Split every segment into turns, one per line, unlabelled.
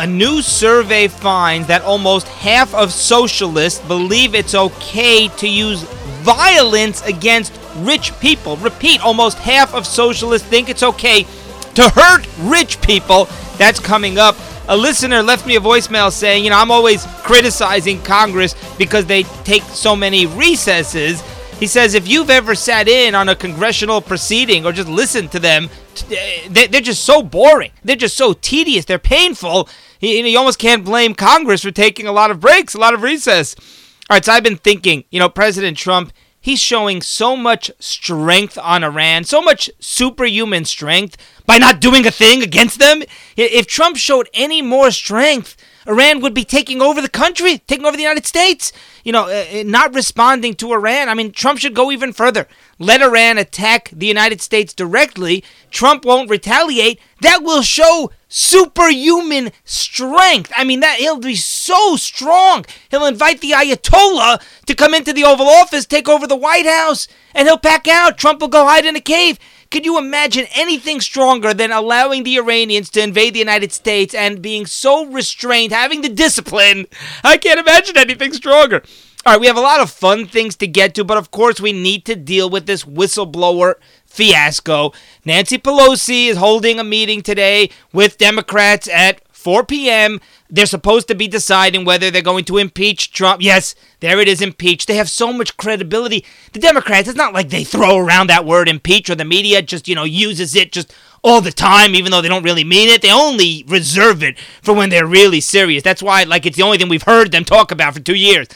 A new survey finds that almost half of socialists believe it's okay to use violence against rich people. Repeat, almost half of socialists think it's okay to hurt rich people. That's coming up. A listener left me a voicemail saying, you know, I'm always criticizing Congress because they take so many recesses. He says, if you've ever sat in on a congressional proceeding or just listened to them, eh, they're just so boring. They're just so tedious. They're painful. You almost can't blame Congress for taking a lot of breaks, a lot of recess. All right, so I've been thinking, you know, President Trump, he's showing so much strength on Iran, so much superhuman strength by not doing a thing against them. If Trump showed any more strength, Iran would be taking over the country, taking over the United States. You know, uh, uh, not responding to Iran. I mean, Trump should go even further. Let Iran attack the United States directly. Trump won't retaliate. That will show superhuman strength. I mean, that he'll be so strong. He'll invite the Ayatollah to come into the Oval Office, take over the White House, and he'll pack out. Trump will go hide in a cave. Could you imagine anything stronger than allowing the Iranians to invade the United States and being so restrained, having the discipline? I can't imagine anything stronger. All right, we have a lot of fun things to get to, but of course, we need to deal with this whistleblower fiasco. Nancy Pelosi is holding a meeting today with Democrats at 4 p.m. They're supposed to be deciding whether they're going to impeach Trump. Yes, there it is, impeach. They have so much credibility. The Democrats, it's not like they throw around that word impeach or the media just, you know, uses it just all the time, even though they don't really mean it. They only reserve it for when they're really serious. That's why, like, it's the only thing we've heard them talk about for two years.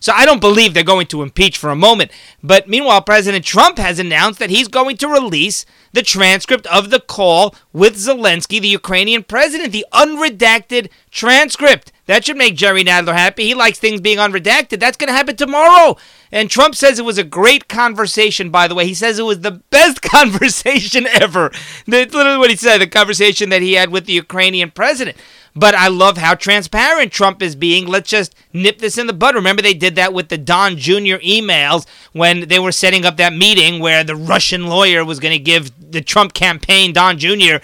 So I don't believe they're going to impeach for a moment. But meanwhile, President Trump has announced that he's going to release the transcript of the call with Zelensky, the Ukrainian president, the unredacted transcript. That should make Jerry Nadler happy. He likes things being unredacted. That's going to happen tomorrow. And Trump says it was a great conversation, by the way. He says it was the best conversation ever. That's literally what he said the conversation that he had with the Ukrainian president. But I love how transparent Trump is being. Let's just nip this in the bud. Remember, they did that with the Don Jr. emails when they were setting up that meeting where the Russian lawyer was going to give the Trump campaign, Don Jr.,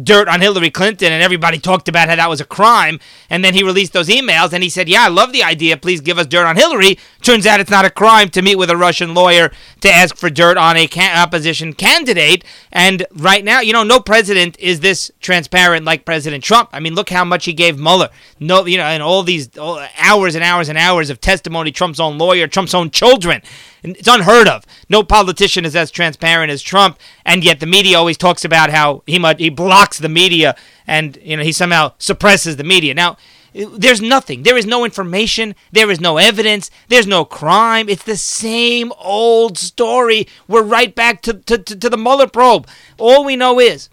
dirt on Hillary Clinton, and everybody talked about how that was a crime. And then he released those emails and he said, Yeah, I love the idea. Please give us dirt on Hillary. Turns out it's not a crime to meet with a Russian lawyer to ask for dirt on a opposition candidate. And right now, you know, no president is this transparent like President Trump. I mean, look how much he gave Mueller. No, you know, and all these all, hours and hours and hours of testimony, Trump's own lawyer, Trump's own children. It's unheard of. No politician is as transparent as Trump, and yet the media always talks about how he he blocks the media and you know he somehow suppresses the media. Now, there's nothing. There is no information. There is no evidence. There's no crime. It's the same old story. We're right back to, to, to the Mueller probe. All we know is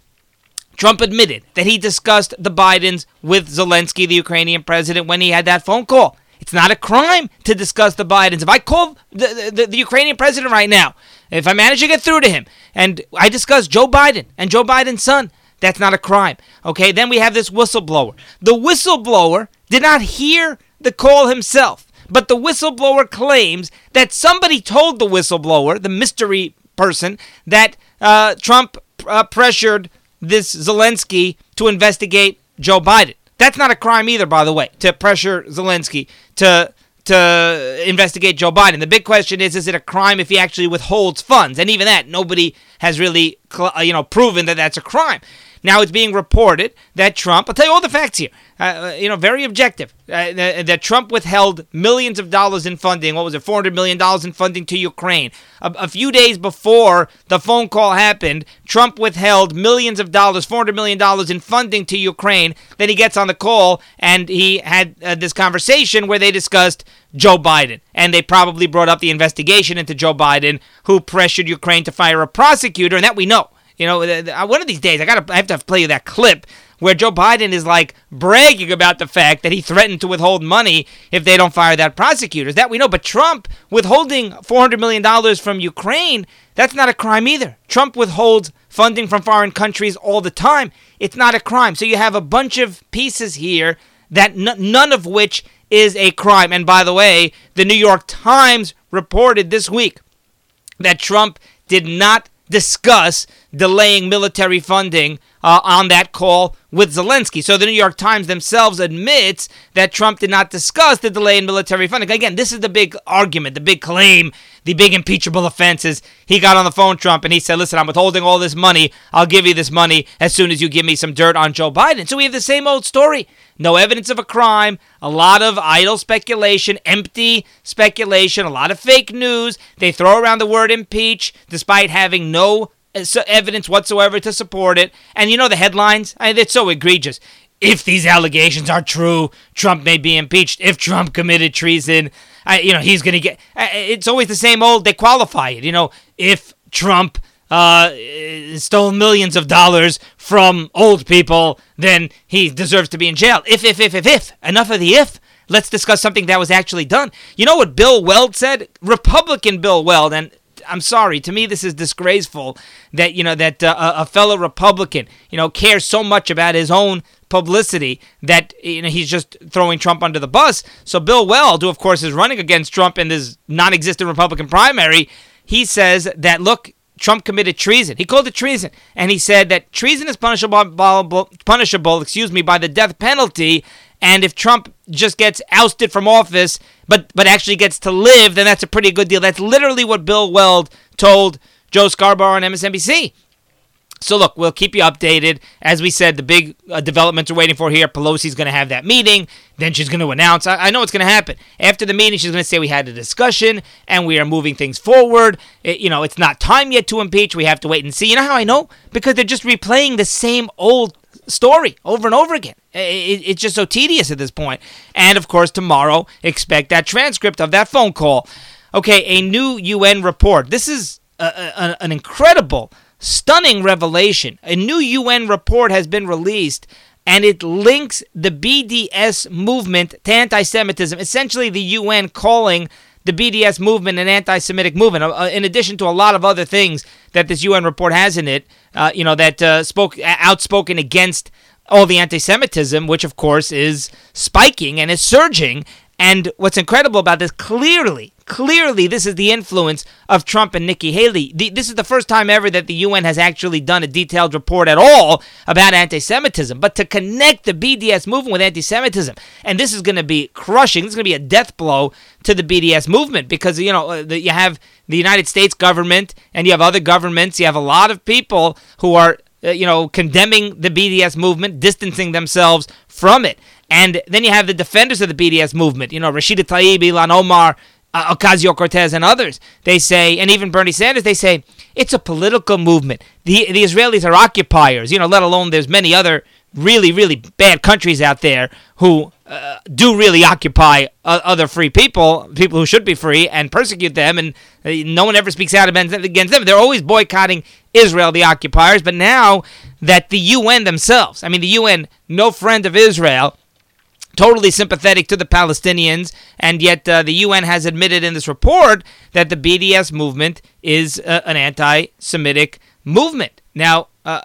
Trump admitted that he discussed the Bidens with Zelensky, the Ukrainian president, when he had that phone call. It's not a crime to discuss the Bidens. If I call the, the, the, Ukrainian president right now, if I manage to get through to him, and I discuss Joe Biden and Joe Biden's son, that's not a crime. Okay, then we have this whistleblower. The whistleblower did not hear the call himself, but the whistleblower claims that somebody told the whistleblower, the mystery person, that uh, Trump uh, pressured this Zelensky to investigate Joe Biden. That's not a crime either, by the way, to pressure Zelensky to to investigate Joe Biden. The big question is: Is it a crime if he actually withholds funds? And even that, nobody has really, uh, you know, proven that that's a crime. Now it's being reported that Trump. I'll tell you all the facts here. Uh, uh, you know, very objective. Uh, that, that, Trump withheld millions of dollars in funding. What was it, $400 million in funding to Ukraine? A, a, few days before the phone call happened, Trump withheld millions of dollars, $400 million in funding to Ukraine. Then he gets on the call and he had uh, this conversation where they discussed Joe Biden. And they probably brought up the investigation into Joe Biden, who pressured Ukraine to fire a prosecutor, and that we know. You know, uh, one of these days I gotta I have to play you that clip where Joe Biden is like bragging about the fact that he threatened to withhold money if they don't fire that prosecutor. That we know. But Trump withholding $400 million from Ukraine, that's not a crime either. Trump withholds funding from foreign countries all the time. It's not a crime. So you have a bunch of pieces here that n- none of which is a crime. And by the way, the New York Times reported this week that Trump did not discuss delaying military funding uh, on that call with Zelensky. So the New York Times themselves admits that Trump did not discuss the delay in military funding. Again, this is the big argument, the big claim, the big impeachable offense is he got on the phone, Trump, and he said, listen, I'm withholding all this money. I'll give you this money as soon as you give me some dirt on Joe Biden. So we have the same old story. No evidence of a crime, a lot of idle speculation, empty speculation, a lot of fake news. They throw around the word impeach despite having no evidence whatsoever to support it. And you know the headlines? I mean, it's so egregious. If these allegations are true, Trump may be impeached. If Trump committed treason, I, you know, he's going to get. It's always the same old. They qualify it. You know, if Trump uh, stole millions of dollars from old people, then he deserves to be in jail. If, if, if, if, if. Enough of the if. Let's discuss something that was actually done. You know what Bill Weld said? Republican Bill Weld, and I'm sorry. To me, this is disgraceful that you know that uh, a fellow Republican, you know, cares so much about his own publicity that you know he's just throwing Trump under the bus. So Bill Weld, who of course is running against Trump in this non-existent Republican primary, he says that look, Trump committed treason. He called it treason, and he said that treason is punishable, punishable, excuse me, by the death penalty. And if Trump just gets ousted from office, but but actually gets to live, then that's a pretty good deal. That's literally what Bill Weld told Joe Scarborough on MSNBC. So look, we'll keep you updated. As we said, the big uh, developments are waiting for here. Pelosi's going to have that meeting. Then she's going to announce. I, I know what's going to happen after the meeting. She's going to say we had a discussion and we are moving things forward. It, you know, it's not time yet to impeach. We have to wait and see. You know how I know? Because they're just replaying the same old story over and over again. It, it's just so tedious at this point. And of course, tomorrow, expect that transcript of that phone call. Okay, a new UN report. This is a, a, an incredible, stunning revelation. A new UN report has been released. And it links the BDS movement to anti Semitism. Essentially, the UN calling the BDS movement an anti-Semitic movement. Uh, in addition to a lot of other things that this UN report has in it, uh, you know, that uh, spoke outspoken against all the anti-Semitism, which of course is spiking and is surging. And what's incredible about this, clearly, clearly, this is the influence of Trump and Nikki Haley. The, this is the first time ever that the UN has actually done a detailed report at all about anti Semitism. But to connect the BDS movement with anti Semitism, and this is going to be crushing, this is going to be a death blow to the BDS movement because, you know, uh, you have the United States government and you have other governments, you have a lot of people who are uh, you know, condemning the BDS movement, distancing themselves from it. And then you have the defenders of the BDS movement, you know, Rashida Tlaib, Ilhan Omar, uh, Ocasio Cortez, and others. They say, and even Bernie Sanders, they say it's a political movement. The the Israelis are occupiers, you know, let alone there's many other really really bad countries out there who uh, do really occupy uh, other free people, people who should be free, and persecute them, and uh, no one ever speaks out against them. They're always boycotting Israel, the occupiers, but now that the UN themselves, I mean, the UN, no friend of Israel, totally sympathetic to the Palestinians, and yet uh, the UN has admitted in this report that the BDS movement is uh, an anti Semitic movement. Now, uh,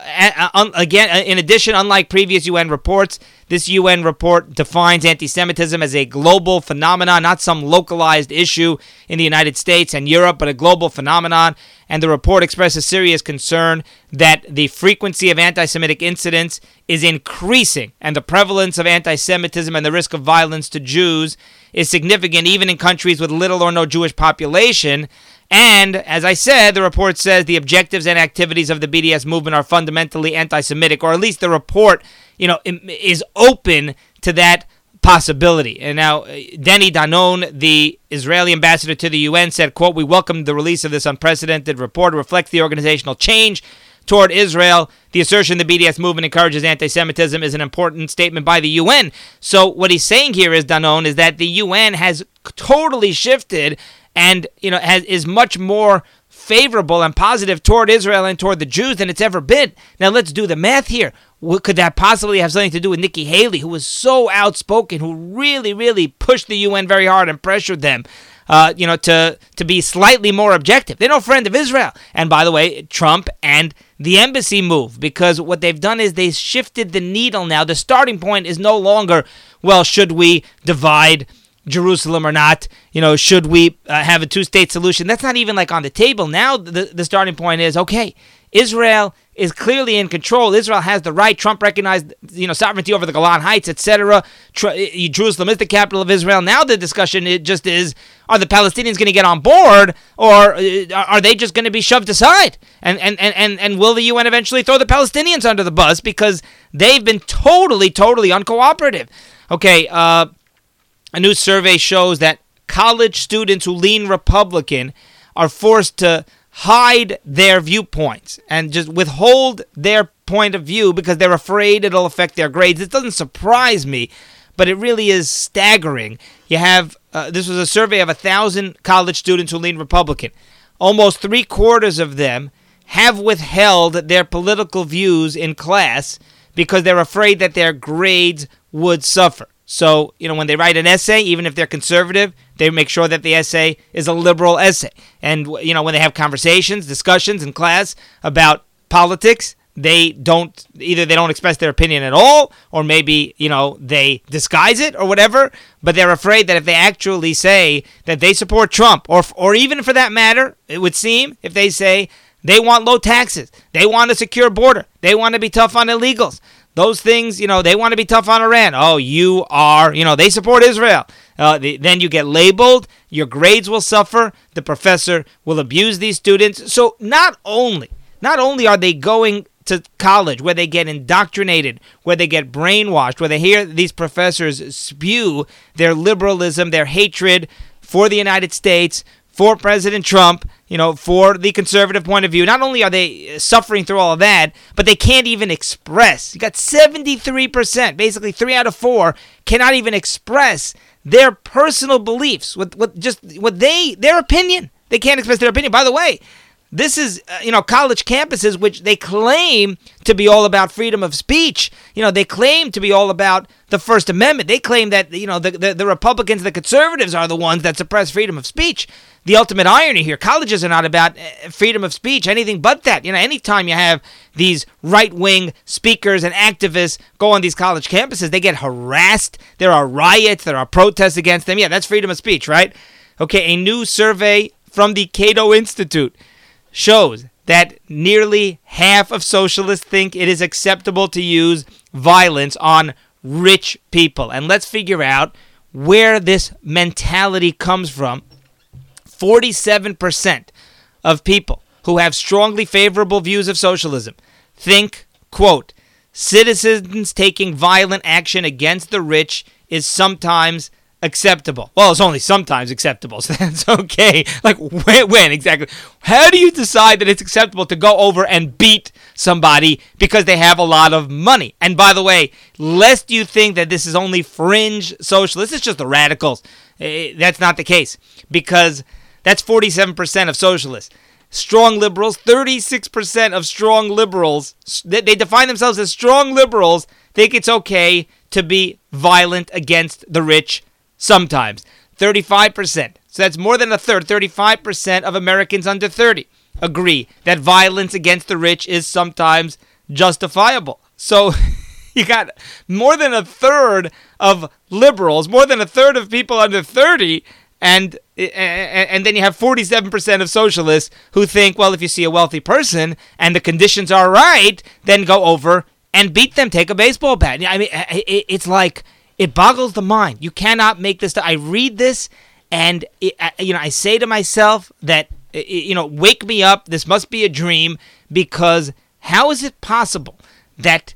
again, uh, in addition, unlike previous UN reports, this UN report defines anti Semitism as a global phenomenon, not some localized issue in the United States and Europe, but a global phenomenon. And the report expresses serious concern that the frequency of anti Semitic incidents is increasing, and the prevalence of anti Semitism and the risk of violence to Jews is significant even in countries with little or no Jewish population. And as I said, the report says the objectives and activities of the BDS movement are fundamentally anti-Semitic, or at least the report, you know, is open to that possibility. And now, uh, Danny Danon, the Israeli ambassador to the UN, said, "quote We welcome the release of this unprecedented report. It reflects the organizational change." Toward Israel, the assertion the BDS movement encourages anti Semitism is an important statement by the UN. So, what he's saying here is, Danon, is that the UN has totally shifted and you know has, is much more favorable and positive toward Israel and toward the Jews than it's ever been. Now let's do the math here. What Could that possibly have something to do with Nikki Haley, who was so outspoken, who really, really pushed the UN very hard and pressured them, uh, you know, to to be slightly more objective? They're no friend of Israel. And by the way, Trump and the embassy move because what they've done is they shifted the needle. Now the starting point is no longer, well, should we divide? Jerusalem or not? You know, should we uh, have a two state solution? That's not even like on the table. Now, the, the starting point is okay, Israel is clearly in control. Israel has the right. Trump recognized, you know, sovereignty over the Golan Heights, etc. Jerusalem is the capital of Israel. Now the discussion it just is: Are the Palestinians going to get on board, or uh, are they just going to be shoved aside? And and, and and and will the UN eventually throw the Palestinians under the bus because they've been totally, totally uncooperative? Okay, uh, a new survey shows that college students who lean Republican are forced to hide their viewpoints and just withhold their point of view because they're afraid it'll affect their grades. It doesn't surprise me, but it really is staggering. You have uh, this was a survey of a thousand college students who lean Republican. Almost three quarters of them have withheld their political views in class because they're afraid that their grades would suffer. So, you know, when they write an essay, even if they're conservative, they make sure that the essay is a liberal essay. And, you know, when they have conversations, discussions in class about politics, they don't either they don't express their opinion at all or maybe you know they disguise it or whatever but they're afraid that if they actually say that they support Trump or or even for that matter it would seem if they say they want low taxes they want a secure border they want to be tough on illegals those things, you know, they want to be tough on Iran. Oh, you are, you know, they support Israel. Uh, the, then you get labeled, your grades will suffer, the professor will abuse these students. So not only, not only are they going to college where they get indoctrinated, where they get brainwashed, where they hear these professors spew their liberalism, their hatred for the United States, for President Trump, you know, for the conservative point of view. Not only are they uh, suffering through all of that, but they can't even express. You got 73%, basically 3 out of 4 cannot even express their personal beliefs with what just what they their opinion. They can't express their opinion. By the way, this is, uh, you know, college campuses which they claim to be all about freedom of speech. You know, they claim to be all about the First Amendment. They claim that, you know, the, the, the Republicans, the conservatives are the ones that suppress freedom of speech. The ultimate irony here colleges are not about uh, freedom of speech, anything but that. You know, anytime you have these right wing speakers and activists go on these college campuses, they get harassed. There are riots, there are protests against them. Yeah, that's freedom of speech, right? Okay, a new survey from the Cato Institute shows that nearly half of socialists think it is acceptable to use violence on rich people. And let's figure out where this mentality comes from. 47% of people who have strongly favorable views of socialism think, quote, citizens taking violent action against the rich is sometimes acceptable. Well, it's only sometimes acceptable, so that's okay. Like when, when, exactly? How do you decide that it's acceptable to go over and beat somebody because they have a lot of money? And by the way, lest you think that this is only fringe socialists, it's just the radicals. Eh, that's not the case because that's 47% of socialists. Strong liberals, 36% of strong liberals, they define themselves as strong liberals, think it's okay to be violent against the rich sometimes. 35%. So that's more than a third. 35% of Americans under 30 agree that violence against the rich is sometimes justifiable. So you got more than a third of liberals, more than a third of people under 30 and eh, eh, eh, and then you have 47% of socialists who think well if you see a wealthy person and the conditions are right then go over and beat them take a baseball bat i mean it's like it boggles the mind. You cannot make this. I read this, and it, you know, I say to myself that you know, wake me up. This must be a dream because how is it possible that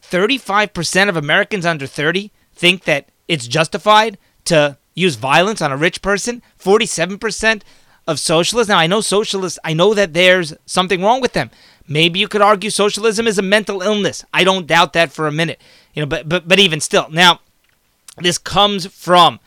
35% of Americans under 30 think that it's justified to use violence on a rich person? 47% of socialists. Now, I know socialists, I know that there's something wrong with them. Maybe you could argue socialism is a mental illness. I don't doubt that for a minute. You know, but but but even still. Now, this comes from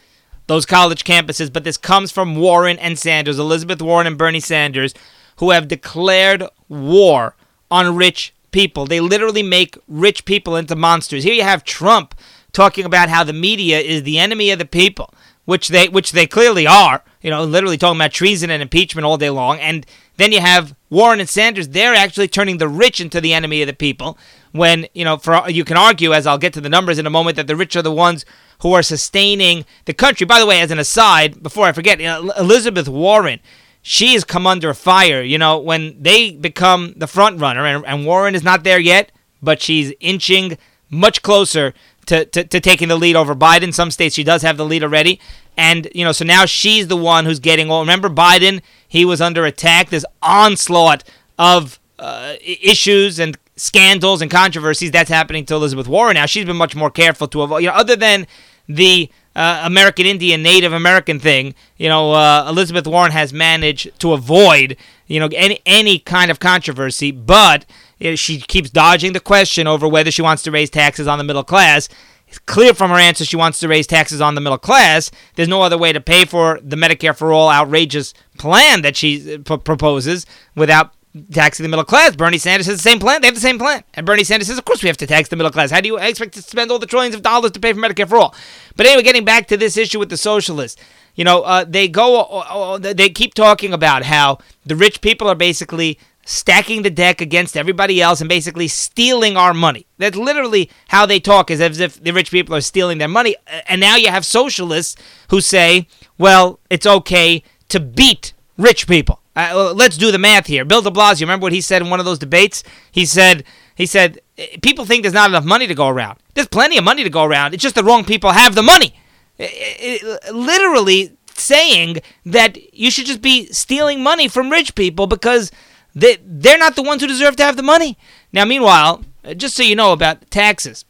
those college campuses, but this comes from Warren and Sanders, Elizabeth Warren and Bernie Sanders, who have declared war on rich people. They literally make rich people into monsters. Here you have Trump talking about how the media is the enemy of the people, which they which they clearly are. You know, literally talking about treason and impeachment all day long. And then you have Warren and Sanders. They're actually turning the rich into the enemy of the people. When you know, for you can argue, as I'll get to the numbers in a moment, that the rich are the ones who are sustaining the country. By the way, as an aside, before I forget, Elizabeth Warren, she has come under fire. You know, when they become the front runner, and, and Warren is not there yet, but she's inching much closer to, to, to, taking the lead over Biden. Some states she does have the lead already. And, you know, so now she's the one who's getting all. Remember Biden? He was under attack. This onslaught of uh, issues and scandals and controversies that's happening to Elizabeth Warren now. She's been much more careful to avoid, you know, other than the uh, American Indian Native American thing, you know, uh, Elizabeth Warren has managed to avoid, you know, any any kind of controversy, but you know, she keeps dodging the question over whether she wants to raise taxes on the middle class. It's clear from her answer she wants to raise taxes on the middle class. There's no other way to pay for the Medicare for all outrageous plan that she uh, p- proposes without taxing the middle class. Bernie Sanders has the same plan. They have the same plan. And Bernie Sanders says, of course we have to tax the middle class. How do you expect to spend all the trillions of dollars to pay for Medicare for all? But anyway, getting back to this issue with the socialists, you know, uh, they go, uh, uh they keep talking about how the rich people are basically stacking the deck against everybody else and basically stealing our money. That's literally how they talk, is as if the rich people are stealing their money. And now you have socialists who say, well, it's okay to beat rich people. Uh, let's do the math here. Bill de Blasio, remember what he said in one of those debates? He said, he said, people think there's not enough money to go around. There's plenty of money to go around. It's just the wrong people have the money. It, it, literally saying that you should just be stealing money from rich people because they, they're not the ones who deserve to have the money. Now, meanwhile, just so you know about taxes,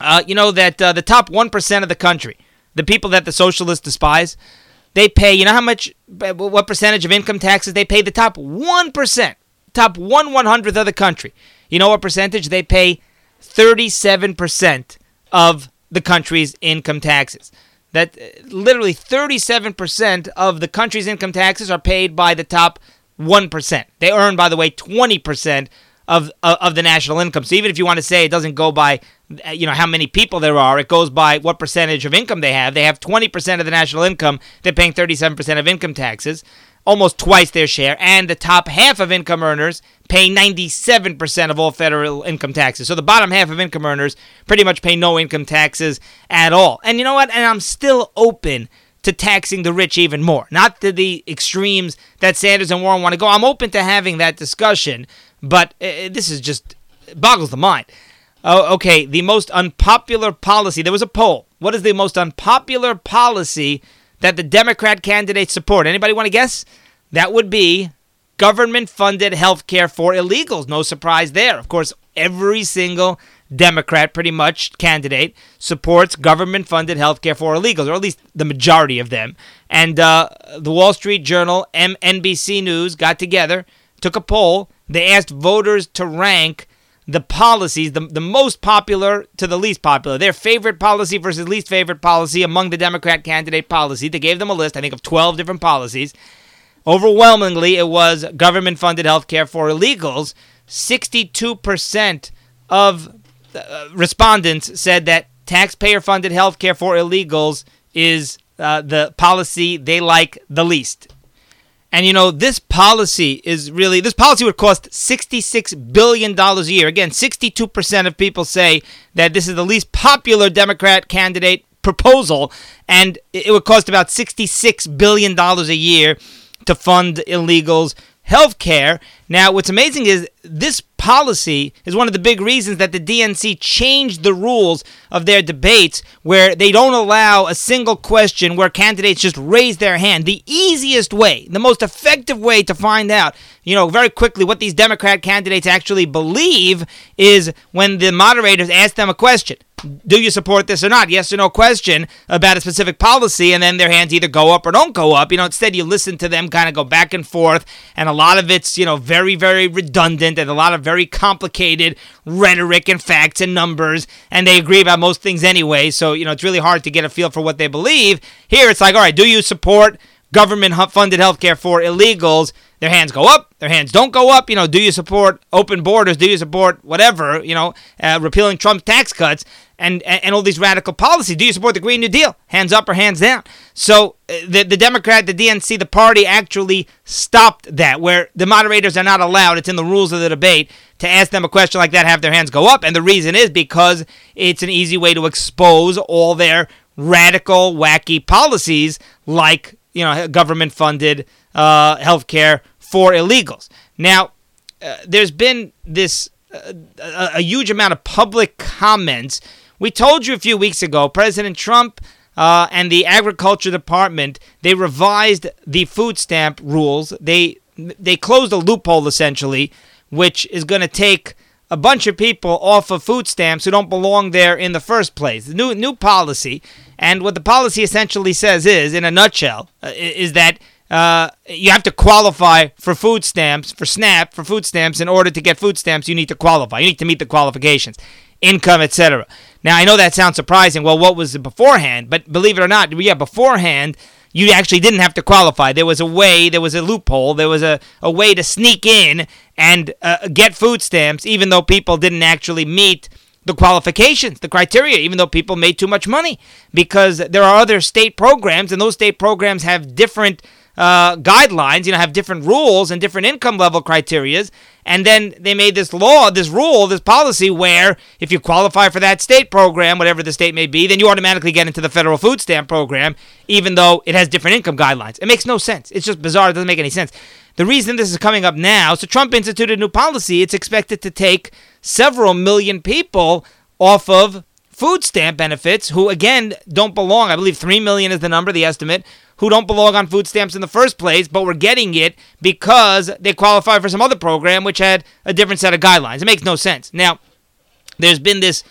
uh, you know that uh, the top 1% of the country, the people that the socialists despise, they pay, you know how much, what percentage of income taxes they pay? The top 1%, top 1 100th of the country. You know what percentage? They pay 37% of the country's income taxes. That uh, literally 37% of the country's income taxes are paid by the top 1%. They earn, by the way, 20% of, uh, of the national income. So even if you want to say it doesn't go by you know how many people there are. It goes by what percentage of income they have. They have 20% of the national income. They're paying 37% of income taxes, almost twice their share. And the top half of income earners pay 97% of all federal income taxes. So the bottom half of income earners pretty much pay no income taxes at all. And you know what? And I'm still open to taxing the rich even more. Not to the extremes that Sanders and Warren want to go. I'm open to having that discussion, but uh, this is just boggles the mind. Oh, okay. The most unpopular policy. There was a poll. What is the most unpopular policy that the Democrat candidates support? Anybody want to guess? That would be government funded health care for illegals. No surprise there. Of course, every single Democrat, pretty much, candidate supports government funded health care for illegals, or at least the majority of them. And uh, the Wall Street Journal, MNBC News got together, took a poll. They asked voters to rank the policies, the, the most popular to the least popular, their favorite policy versus least favorite policy among the Democrat candidate policy. They gave them a list, I think, of 12 different policies. Overwhelmingly, it was government funded health care for illegals. 62% of uh, respondents said that taxpayer funded health care for illegals is uh, the policy they like the least. And you know, this policy is really this policy would cost 66 billion dollars a year. Again, 62% of people say that this is the least popular Democrat candidate proposal and it would cost about 66 billion dollars a year to fund illegals health care. Now, what's amazing is this policy is one of the big reasons that the DNC changed the rules of their debates where they don't allow a single question where candidates just raise their hand. The easiest way, the most effective way to find out, you know, very quickly what these Democrat candidates actually believe is when the moderators ask them a question do you support this or not? Yes or no question about a specific policy, and then their hands either go up or don't go up. You know, instead you listen to them kind of go back and forth, and a lot of it's, you know, very, very redundant and a lot of very complicated rhetoric and facts and numbers, and they agree about most things anyway. So, you know, it's really hard to get a feel for what they believe. Here it's like, all right, do you support government funded healthcare for illegals? Their hands go up, their hands don't go up. You know, do you support open borders? Do you support whatever, you know, uh, repealing Trump's tax cuts? And, and, and all these radical policies. Do you support the Green New Deal? Hands up or hands down. So uh, the the Democrat, the DNC, the party actually stopped that, where the moderators are not allowed. It's in the rules of the debate to ask them a question like that, have their hands go up, and the reason is because it's an easy way to expose all their radical, wacky policies, like you know, government funded uh, health care for illegals. Now, uh, there's been this uh, a, a, huge amount of public comments. We told you a few weeks ago, President Trump uh, and the Agriculture Department they revised the food stamp rules. They they closed a loophole essentially, which is going to take a bunch of people off of food stamps who don't belong there in the first place. New new policy, and what the policy essentially says is, in a nutshell, uh, is that uh, you have to qualify for food stamps, for SNAP, for food stamps. In order to get food stamps, you need to qualify. You need to meet the qualifications, income, etc. Now, I know that sounds surprising. Well, what was it beforehand? But believe it or not, yeah, beforehand, you actually didn't have to qualify. There was a way, there was a loophole, there was a, a way to sneak in and uh, get food stamps, even though people didn't actually meet the qualifications, the criteria, even though people made too much money. Because there are other state programs, and those state programs have different uh, guidelines, you know, have different rules and different income level criterias. And then they made this law, this rule, this policy where if you qualify for that state program, whatever the state may be, then you automatically get into the federal food stamp program, even though it has different income guidelines. It makes no sense. It's just bizarre. It doesn't make any sense. The reason this is coming up now, so Trump instituted a new policy. It's expected to take several million people off of food stamp benefits who, again, don't belong. I believe 3 million is the number, the estimate, who don't belong on food stamps in the first place, but were getting it because they qualify for some other program which had a different set of guidelines. It makes no sense. Now, there's been this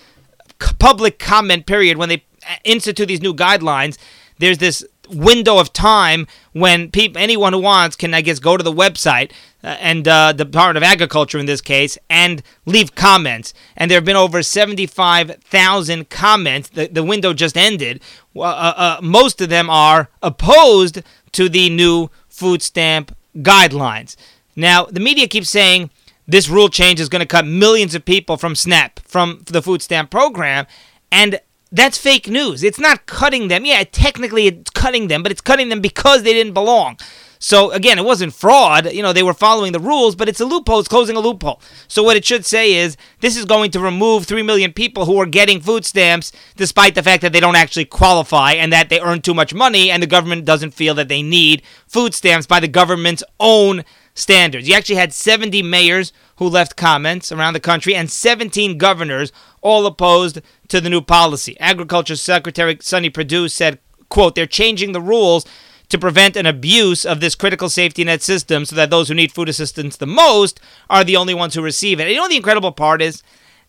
public comment period when they uh, institute these new guidelines. There's this window of time when people, anyone who wants can, I guess, go to the website uh, and uh, the Department of Agriculture in this case and leave comments. And there have been over 75,000 comments. The, the window just ended. Uh, uh, most of them are opposed to the new food stamp guidelines. Now, the media keeps saying this rule change is going to cut millions of people from SNAP, from the food stamp program. And that's fake news. It's not cutting them. Yeah, technically it's cutting them, but it's cutting them because they didn't belong. So again, it wasn't fraud. You know, they were following the rules, but it's a loophole. It's closing a loophole. So what it should say is this is going to remove 3 million people who are getting food stamps despite the fact that they don't actually qualify and that they earn too much money and the government doesn't feel that they need food stamps by the government's own standards. You actually had 70 mayors who left comments around the country and 17 governors all opposed to the new policy. Agriculture Secretary Sonny Perdue said, quote, they're changing the rules to prevent an abuse of this critical safety net system so that those who need food assistance the most are the only ones who receive it. And you know the incredible part is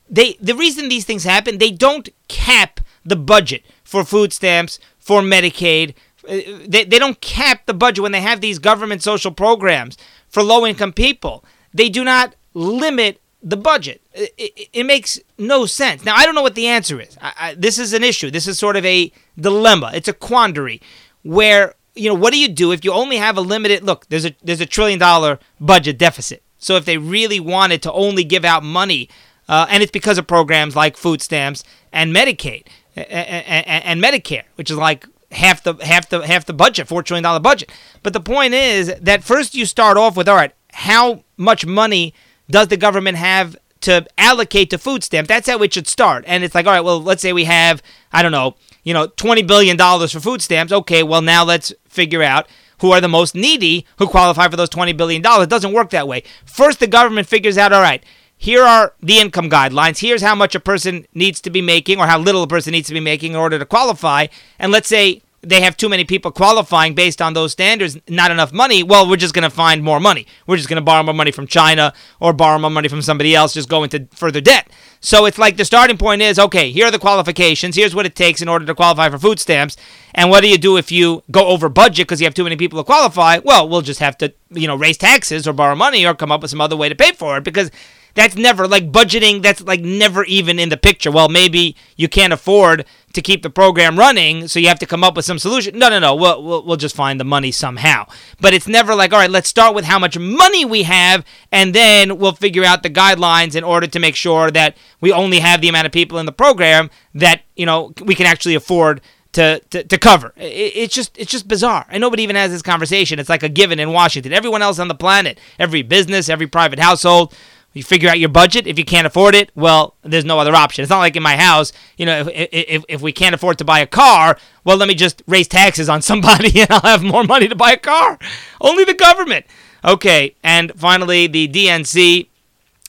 they the reason these things happen, they don't cap the budget for food stamps, for Medicaid. Uh, they, they don't cap the budget when they have these government social programs for low income people. They do not limit the budget. It, it, it, makes no sense. Now, I don't know what the answer is. I, I, this is an issue. This is sort of a dilemma. It's a quandary where, you know, what do you do if you only have a limited look, there's a there's a trillion dollar budget deficit. So if they really wanted to only give out money, uh, and it's because of programs like food stamps and Medicaid and, and, and Medicare, which is like half the half the half the budget, four trillion dollar budget. But the point is that first you start off with all right, how much money does the government have to allocate to food stamp? That's how it should start. And it's like, all right, well, let's say we have, I don't know, you know, $20 billion for food stamps. Okay, well, now let's figure out who are the most needy who qualify for those $20 billion. It doesn't work that way. First, the government figures out, all right, here are the income guidelines. Here's how much a person needs to be making or how little a person needs to be making in order to qualify. And let's say they have too many people qualifying based on those standards, not enough money, well, we're just going to find more money. We're just going to borrow more money from China or borrow more money from somebody else, just go into further debt. So it's like the starting point is okay, here are the qualifications. Here's what it takes in order to qualify for food stamps. And what do you do if you go over budget because you have too many people to qualify? Well, we'll just have to, you know, raise taxes or borrow money or come up with some other way to pay for it because that's never like budgeting that's like never even in the picture well maybe you can't afford to keep the program running so you have to come up with some solution no no no we'll, we'll, we'll just find the money somehow but it's never like all right let's start with how much money we have and then we'll figure out the guidelines in order to make sure that we only have the amount of people in the program that you know we can actually afford to, to, to cover. It, it's just it's just bizarre. And nobody even has this conversation. It's like a given in Washington. Everyone else on the planet, every business, every private household, You figure out your budget. If you can't afford it, well, there's no other option. It's not like in my house, you know, if, if, if we can't afford to buy a car, well, let me just raise taxes on somebody and I'll have more money to buy a car. Only the government. Okay, and finally, the DNC,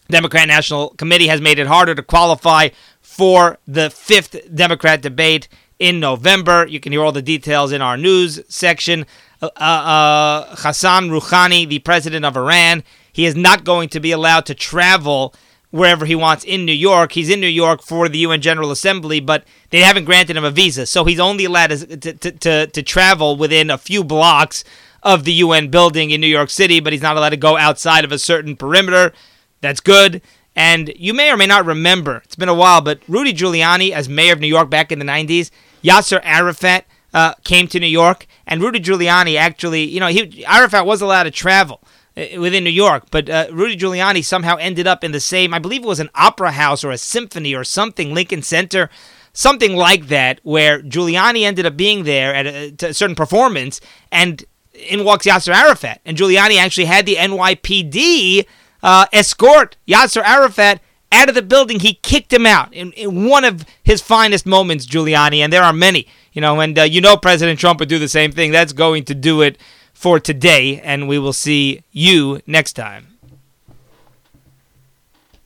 Democrat National Committee, has made it harder to qualify for the fifth Democrat debate in November. You can hear all the details in our news section. Uh, uh, Hassan Rouhani, the president of Iran, he is not going to be allowed to travel wherever he wants in New York. He's in New York for the UN General Assembly, but they haven't granted him a visa, so he's only allowed to, to, to, to travel within a few blocks of the UN building in New York City, but he's not allowed to go outside of a certain perimeter. That's good. And you may or may not remember, it's been a while, but Rudy Giuliani, as mayor of New York back in the 90s, Yasser Arafat uh, came to New York, and Rudy Giuliani actually, you know, he Arafat was allowed to travel within New York, but uh, Rudy Giuliani somehow ended up in the same, I believe it was an opera house or a symphony or something, Lincoln Center, something like that, where Giuliani ended up being there at a, a certain performance, and in walks Yasser Arafat, and Giuliani actually had the NYPD uh, escort Yasser Arafat out of the building. He kicked him out in, in one of his finest moments, Giuliani, and there are many. You know, and uh, you know President Trump would do the same thing. That's going to do it for today, and we will see you next time.